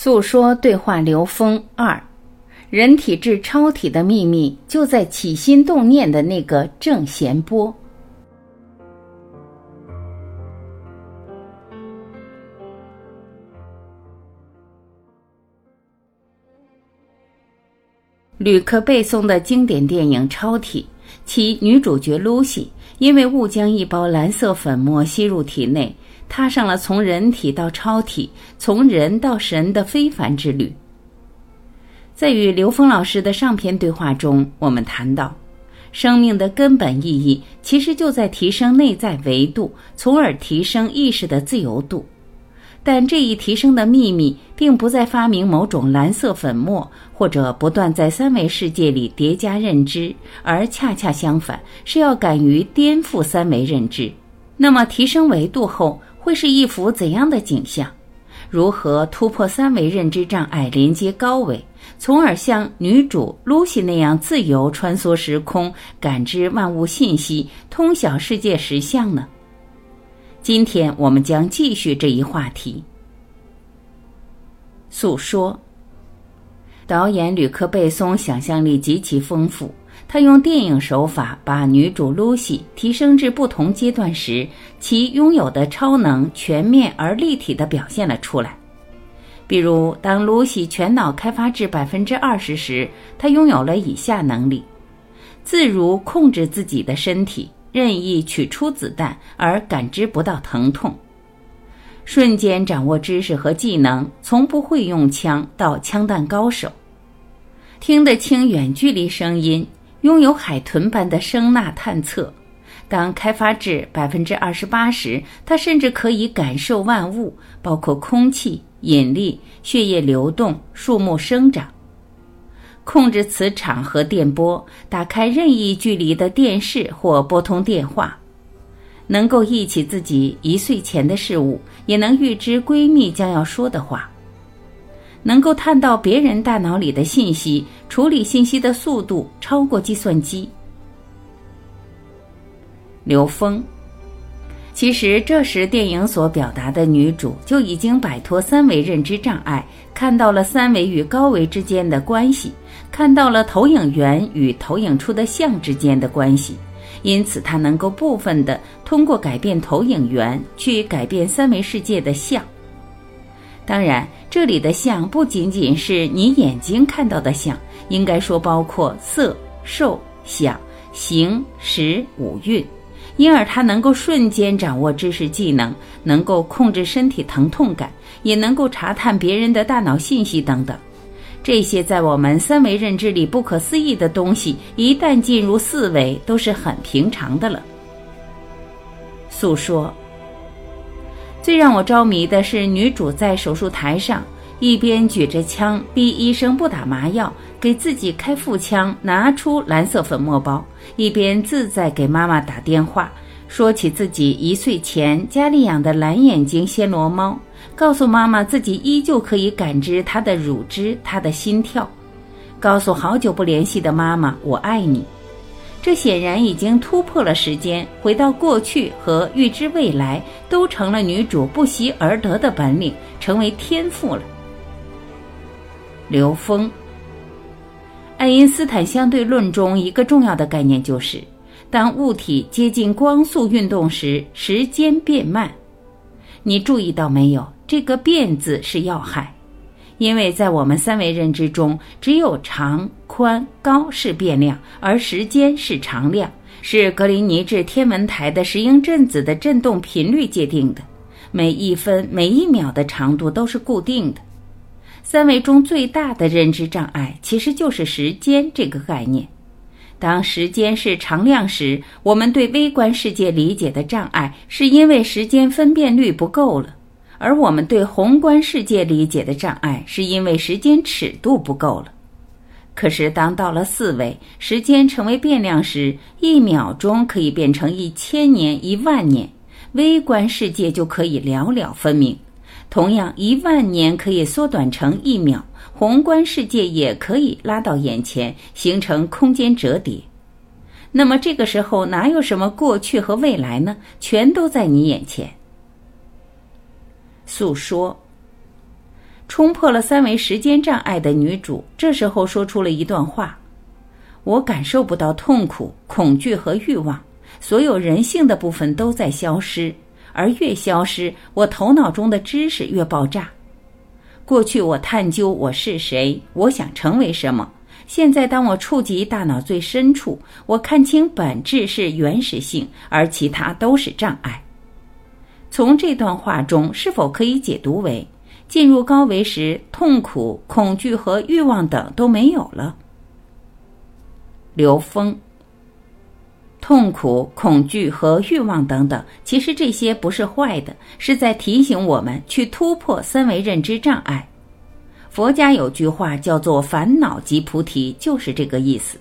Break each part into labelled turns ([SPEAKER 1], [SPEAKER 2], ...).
[SPEAKER 1] 诉说对话刘峰二，人体至超体的秘密就在起心动念的那个正弦波。吕克·贝松的经典电影《超体》，其女主角露西因为误将一包蓝色粉末吸入体内。踏上了从人体到超体、从人到神的非凡之旅。在与刘峰老师的上篇对话中，我们谈到，生命的根本意义其实就在提升内在维度，从而提升意识的自由度。但这一提升的秘密，并不在发明某种蓝色粉末，或者不断在三维世界里叠加认知，而恰恰相反，是要敢于颠覆三维认知。那么，提升维度后，会是一幅怎样的景象？如何突破三维认知障碍，连接高维，从而像女主露西那样自由穿梭时空，感知万物信息，通晓世界实相呢？今天我们将继续这一话题。诉说。导演吕克·贝松想象力极其丰富。他用电影手法把女主露西提升至不同阶段时其拥有的超能全面而立体的表现了出来。比如，当露西全脑开发至百分之二十时，她拥有了以下能力：自如控制自己的身体，任意取出子弹而感知不到疼痛；瞬间掌握知识和技能，从不会用枪到枪弹高手；听得清远距离声音。拥有海豚般的声呐探测，当开发至百分之二十八时，它甚至可以感受万物，包括空气、引力、血液流动、树木生长，控制磁场和电波，打开任意距离的电视或拨通电话，能够忆起自己一岁前的事物，也能预知闺蜜将要说的话。能够探到别人大脑里的信息，处理信息的速度超过计算机。刘峰，其实这时电影所表达的女主就已经摆脱三维认知障碍，看到了三维与高维之间的关系，看到了投影源与投影出的像之间的关系，因此她能够部分的通过改变投影源去改变三维世界的像。当然。这里的相不仅仅是你眼睛看到的相，应该说包括色、受、想、行、识五蕴，因而它能够瞬间掌握知识技能，能够控制身体疼痛感，也能够查探别人的大脑信息等等。这些在我们三维认知里不可思议的东西，一旦进入四维，都是很平常的了。诉说。最让我着迷的是，女主在手术台上一边举着枪逼医生不打麻药，给自己开腹腔，拿出蓝色粉末包，一边自在给妈妈打电话，说起自己一岁前家里养的蓝眼睛暹罗猫，告诉妈妈自己依旧可以感知它的乳汁、它的心跳，告诉好久不联系的妈妈我爱你。这显然已经突破了时间，回到过去和预知未来都成了女主不习而得的本领，成为天赋了。刘峰，爱因斯坦相对论中一个重要的概念就是，当物体接近光速运动时，时间变慢。你注意到没有？这个“变”字是要害。因为在我们三维认知中，只有长、宽、高是变量，而时间是常量，是格林尼治天文台的石英振子的振动频率界定的。每一分、每一秒的长度都是固定的。三维中最大的认知障碍其实就是时间这个概念。当时间是常量时，我们对微观世界理解的障碍，是因为时间分辨率不够了。而我们对宏观世界理解的障碍，是因为时间尺度不够了。可是，当到了四维，时间成为变量时，一秒钟可以变成一千年、一万年，微观世界就可以寥寥分明。同样，一万年可以缩短成一秒，宏观世界也可以拉到眼前，形成空间折叠。那么，这个时候哪有什么过去和未来呢？全都在你眼前。诉说，冲破了三维时间障碍的女主，这时候说出了一段话：“我感受不到痛苦、恐惧和欲望，所有人性的部分都在消失，而越消失，我头脑中的知识越爆炸。过去我探究我是谁，我想成为什么。现在当我触及大脑最深处，我看清本质是原始性，而其他都是障碍。”从这段话中，是否可以解读为？进入高维时，痛苦、恐惧和欲望等都没有了。刘峰，痛苦、恐惧和欲望等等，其实这些不是坏的，是在提醒我们去突破三维认知障碍。佛家有句话叫做“烦恼即菩提”，就是这个意思。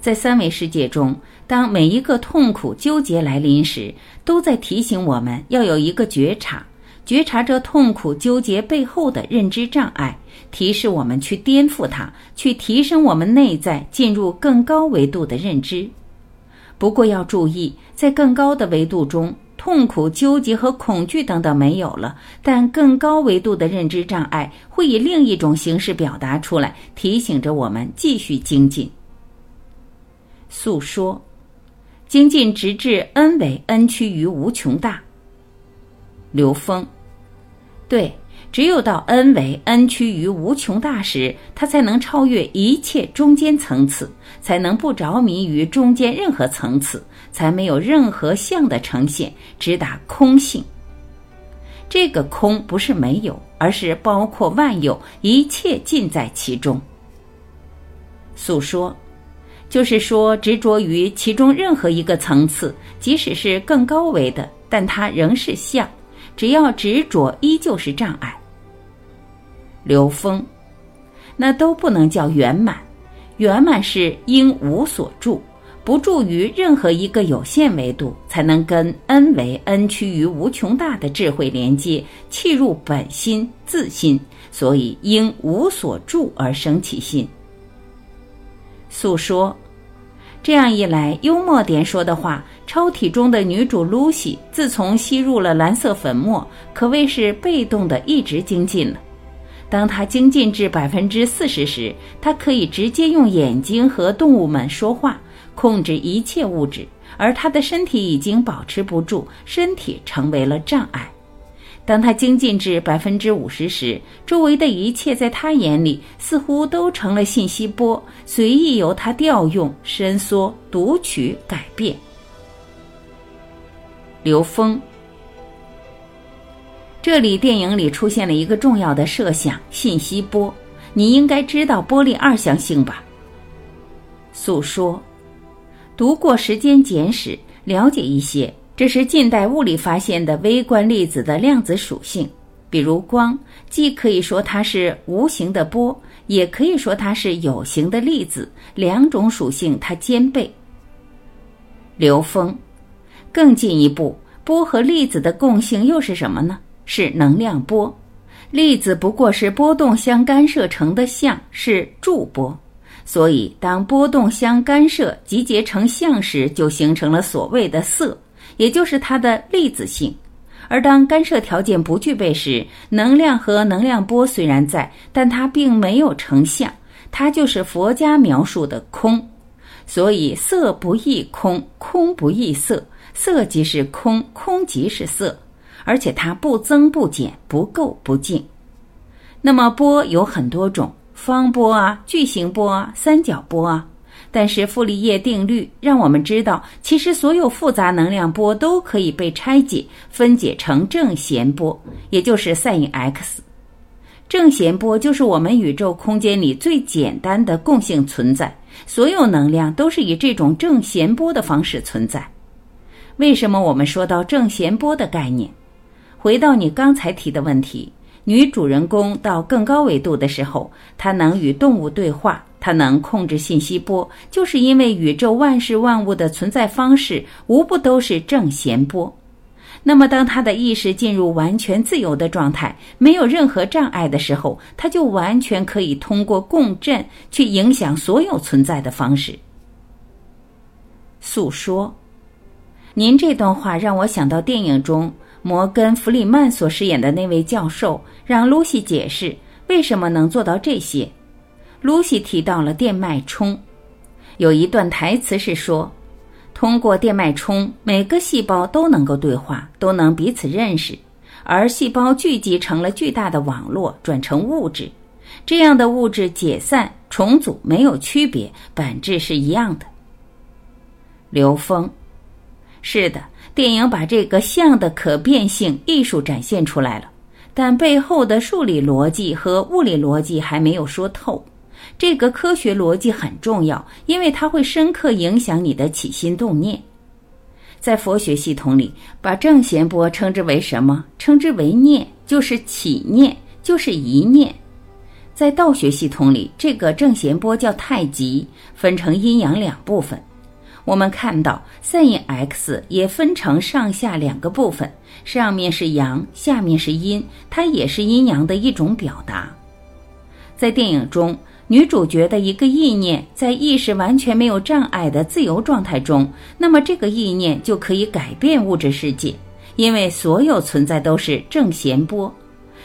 [SPEAKER 1] 在三维世界中，当每一个痛苦、纠结来临时，都在提醒我们要有一个觉察。觉察着痛苦纠结背后的认知障碍，提示我们去颠覆它，去提升我们内在，进入更高维度的认知。不过要注意，在更高的维度中，痛苦、纠结和恐惧等等没有了，但更高维度的认知障碍会以另一种形式表达出来，提醒着我们继续精进。诉说，精进直至 n 为 n 趋于无穷大。刘峰。对，只有到 n 为 n 趋于无穷大时，他才能超越一切中间层次，才能不着迷于中间任何层次，才没有任何相的呈现，直达空性。这个空不是没有，而是包括万有，一切尽在其中。诉说，就是说执着于其中任何一个层次，即使是更高维的，但它仍是相。只要执着，依旧是障碍。刘峰，那都不能叫圆满。圆满是应无所住，不住于任何一个有限维度，才能跟 n 为 n 趋于无穷大的智慧连接，契入本心自心。所以应无所住而生其心。诉说。这样一来，幽默点说的话，抽屉中的女主露西，自从吸入了蓝色粉末，可谓是被动的一直精进了。当她精进至百分之四十时，她可以直接用眼睛和动物们说话，控制一切物质，而她的身体已经保持不住，身体成为了障碍。当他精进至百分之五十时，周围的一切在他眼里似乎都成了信息波，随意由他调用、伸缩、读取、改变。刘峰，这里电影里出现了一个重要的设想：信息波。你应该知道波粒二象性吧？诉说，读过《时间简史》，了解一些。这是近代物理发现的微观粒子的量子属性，比如光，既可以说它是无形的波，也可以说它是有形的粒子，两种属性它兼备。刘峰，更进一步，波和粒子的共性又是什么呢？是能量波，粒子不过是波动相干涉成的像，是驻波，所以当波动相干涉集结成像时，就形成了所谓的色。也就是它的粒子性，而当干涉条件不具备时，能量和能量波虽然在，但它并没有成像，它就是佛家描述的空。所以色不异空，空不异色，色即是空，空即是色，而且它不增不减，不垢不净。那么波有很多种，方波啊，矩形波啊，三角波啊。但是傅立叶定律让我们知道，其实所有复杂能量波都可以被拆解、分解成正弦波，也就是 sin x。正弦波就是我们宇宙空间里最简单的共性存在，所有能量都是以这种正弦波的方式存在。为什么我们说到正弦波的概念？回到你刚才提的问题，女主人公到更高维度的时候，她能与动物对话。她能控制信息波，就是因为宇宙万事万物的存在方式无不都是正弦波。那么，当他的意识进入完全自由的状态，没有任何障碍的时候，他就完全可以通过共振去影响所有存在的方式。诉说，您这段话让我想到电影中摩根·弗里曼所饰演的那位教授让露西解释为什么能做到这些。露西提到了电脉冲，有一段台词是说，通过电脉冲，每个细胞都能够对话，都能彼此认识，而细胞聚集成了巨大的网络，转成物质。这样的物质解散、重组没有区别，本质是一样的。刘峰，是的，电影把这个像的可变性艺术展现出来了，但背后的数理逻辑和物理逻辑还没有说透。这个科学逻辑很重要，因为它会深刻影响你的起心动念。在佛学系统里，把正弦波称之为什么？称之为念，就是起念，就是一念。在道学系统里，这个正弦波叫太极，分成阴阳两部分。我们看到 sin x 也分成上下两个部分，上面是阳，下面是阴，它也是阴阳的一种表达。在电影中。女主角的一个意念在意识完全没有障碍的自由状态中，那么这个意念就可以改变物质世界，因为所有存在都是正弦波。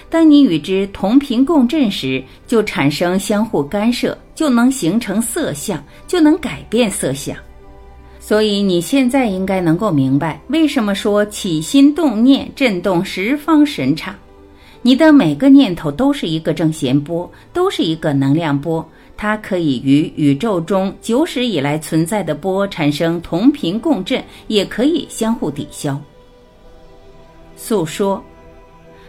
[SPEAKER 1] 当你与之同频共振时，就产生相互干涉，就能形成色相，就能改变色相。所以你现在应该能够明白，为什么说起心动念震动十方神刹。你的每个念头都是一个正弦波，都是一个能量波，它可以与宇宙中久始以来存在的波产生同频共振，也可以相互抵消。诉说，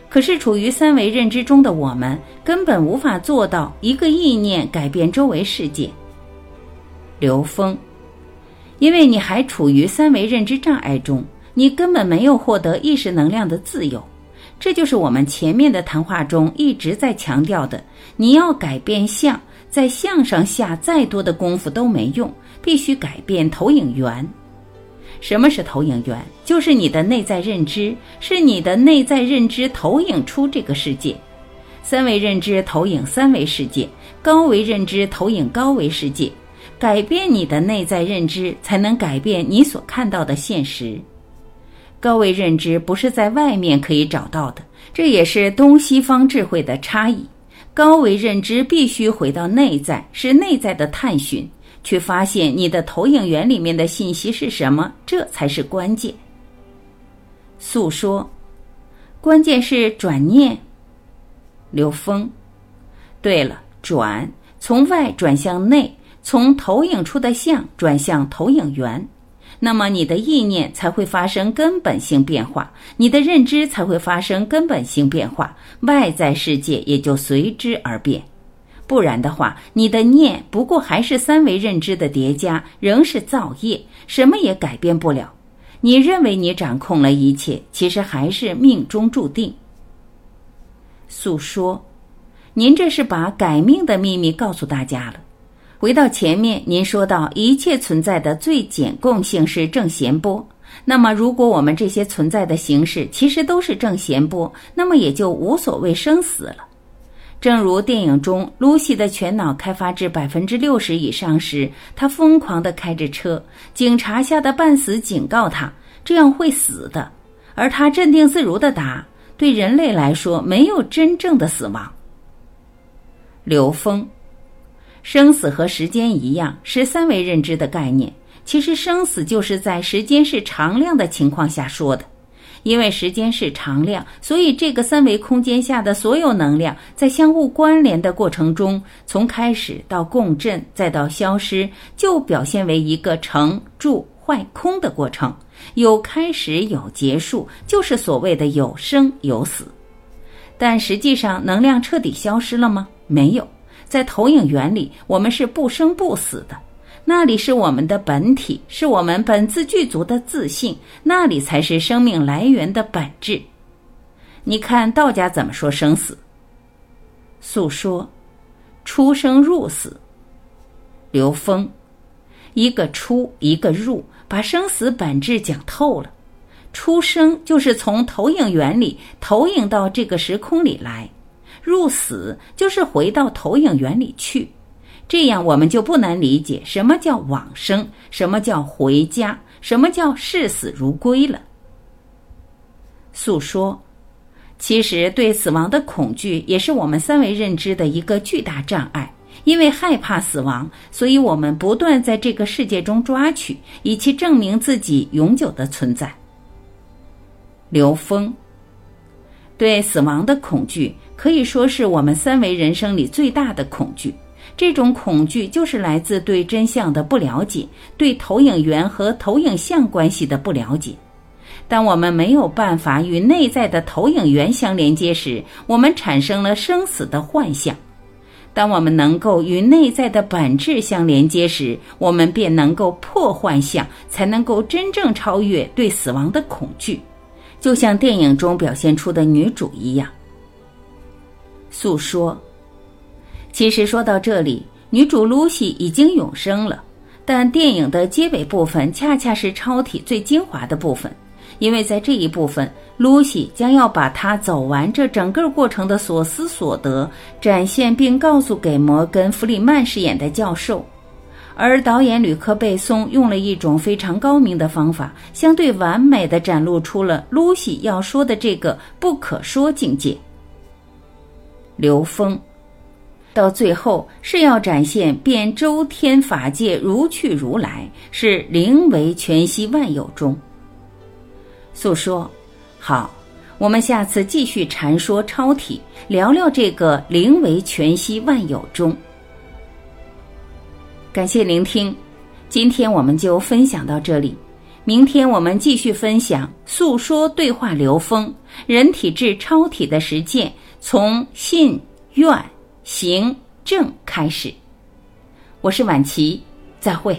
[SPEAKER 1] 可是处于三维认知中的我们根本无法做到一个意念改变周围世界。刘峰，因为你还处于三维认知障碍中，你根本没有获得意识能量的自由。这就是我们前面的谈话中一直在强调的：你要改变相，在相上下再多的功夫都没用，必须改变投影源。什么是投影源？就是你的内在认知，是你的内在认知投影出这个世界。三维认知投影三维世界，高维认知投影高维世界。改变你的内在认知，才能改变你所看到的现实。高维认知不是在外面可以找到的，这也是东西方智慧的差异。高维认知必须回到内在，是内在的探寻，去发现你的投影源里面的信息是什么，这才是关键。诉说，关键是转念。刘峰，对了，转从外转向内，从投影出的像转向投影源。那么你的意念才会发生根本性变化，你的认知才会发生根本性变化，外在世界也就随之而变。不然的话，你的念不过还是三维认知的叠加，仍是造业，什么也改变不了。你认为你掌控了一切，其实还是命中注定。诉说，您这是把改命的秘密告诉大家了。回到前面，您说到一切存在的最简共性是正弦波。那么，如果我们这些存在的形式其实都是正弦波，那么也就无所谓生死了。正如电影中露西的全脑开发至百分之六十以上时，她疯狂地开着车，警察吓得半死，警告她这样会死的，而她镇定自如地答：“对人类来说，没有真正的死亡。”刘峰。生死和时间一样，是三维认知的概念。其实，生死就是在时间是常量的情况下说的。因为时间是常量，所以这个三维空间下的所有能量，在相互关联的过程中，从开始到共振，再到消失，就表现为一个成住坏空的过程。有开始，有结束，就是所谓的有生有死。但实际上，能量彻底消失了吗？没有。在投影源里，我们是不生不死的，那里是我们的本体，是我们本自具足的自信，那里才是生命来源的本质。你看道家怎么说生死？诉说，出生入死。刘峰，一个出，一个入，把生死本质讲透了。出生就是从投影源里投影到这个时空里来。入死就是回到投影源里去，这样我们就不难理解什么叫往生，什么叫回家，什么叫视死如归了。诉说。其实，对死亡的恐惧也是我们三维认知的一个巨大障碍。因为害怕死亡，所以我们不断在这个世界中抓取，以其证明自己永久的存在。刘峰对死亡的恐惧可以说是我们三维人生里最大的恐惧。这种恐惧就是来自对真相的不了解，对投影源和投影像关系的不了解。当我们没有办法与内在的投影源相连接时，我们产生了生死的幻象。当我们能够与内在的本质相连接时，我们便能够破幻象，才能够真正超越对死亡的恐惧，就像电影中表现出的女主一样。诉说，其实说到这里，女主露西已经永生了，但电影的结尾部分恰恰是超体最精华的部分。因为在这一部分，露西将要把她走完这整个过程的所思所得展现，并告诉给摩根·弗里曼饰演的教授，而导演吕克·贝松用了一种非常高明的方法，相对完美的展露出了露西要说的这个不可说境界。刘峰，到最后是要展现遍周天法界如去如来，是灵为全息万有中。诉说，好，我们下次继续禅说超体，聊聊这个灵为全息万有中。感谢聆听，今天我们就分享到这里，明天我们继续分享诉说对话流风人体至超体的实践，从信愿行正开始。我是晚琪，再会。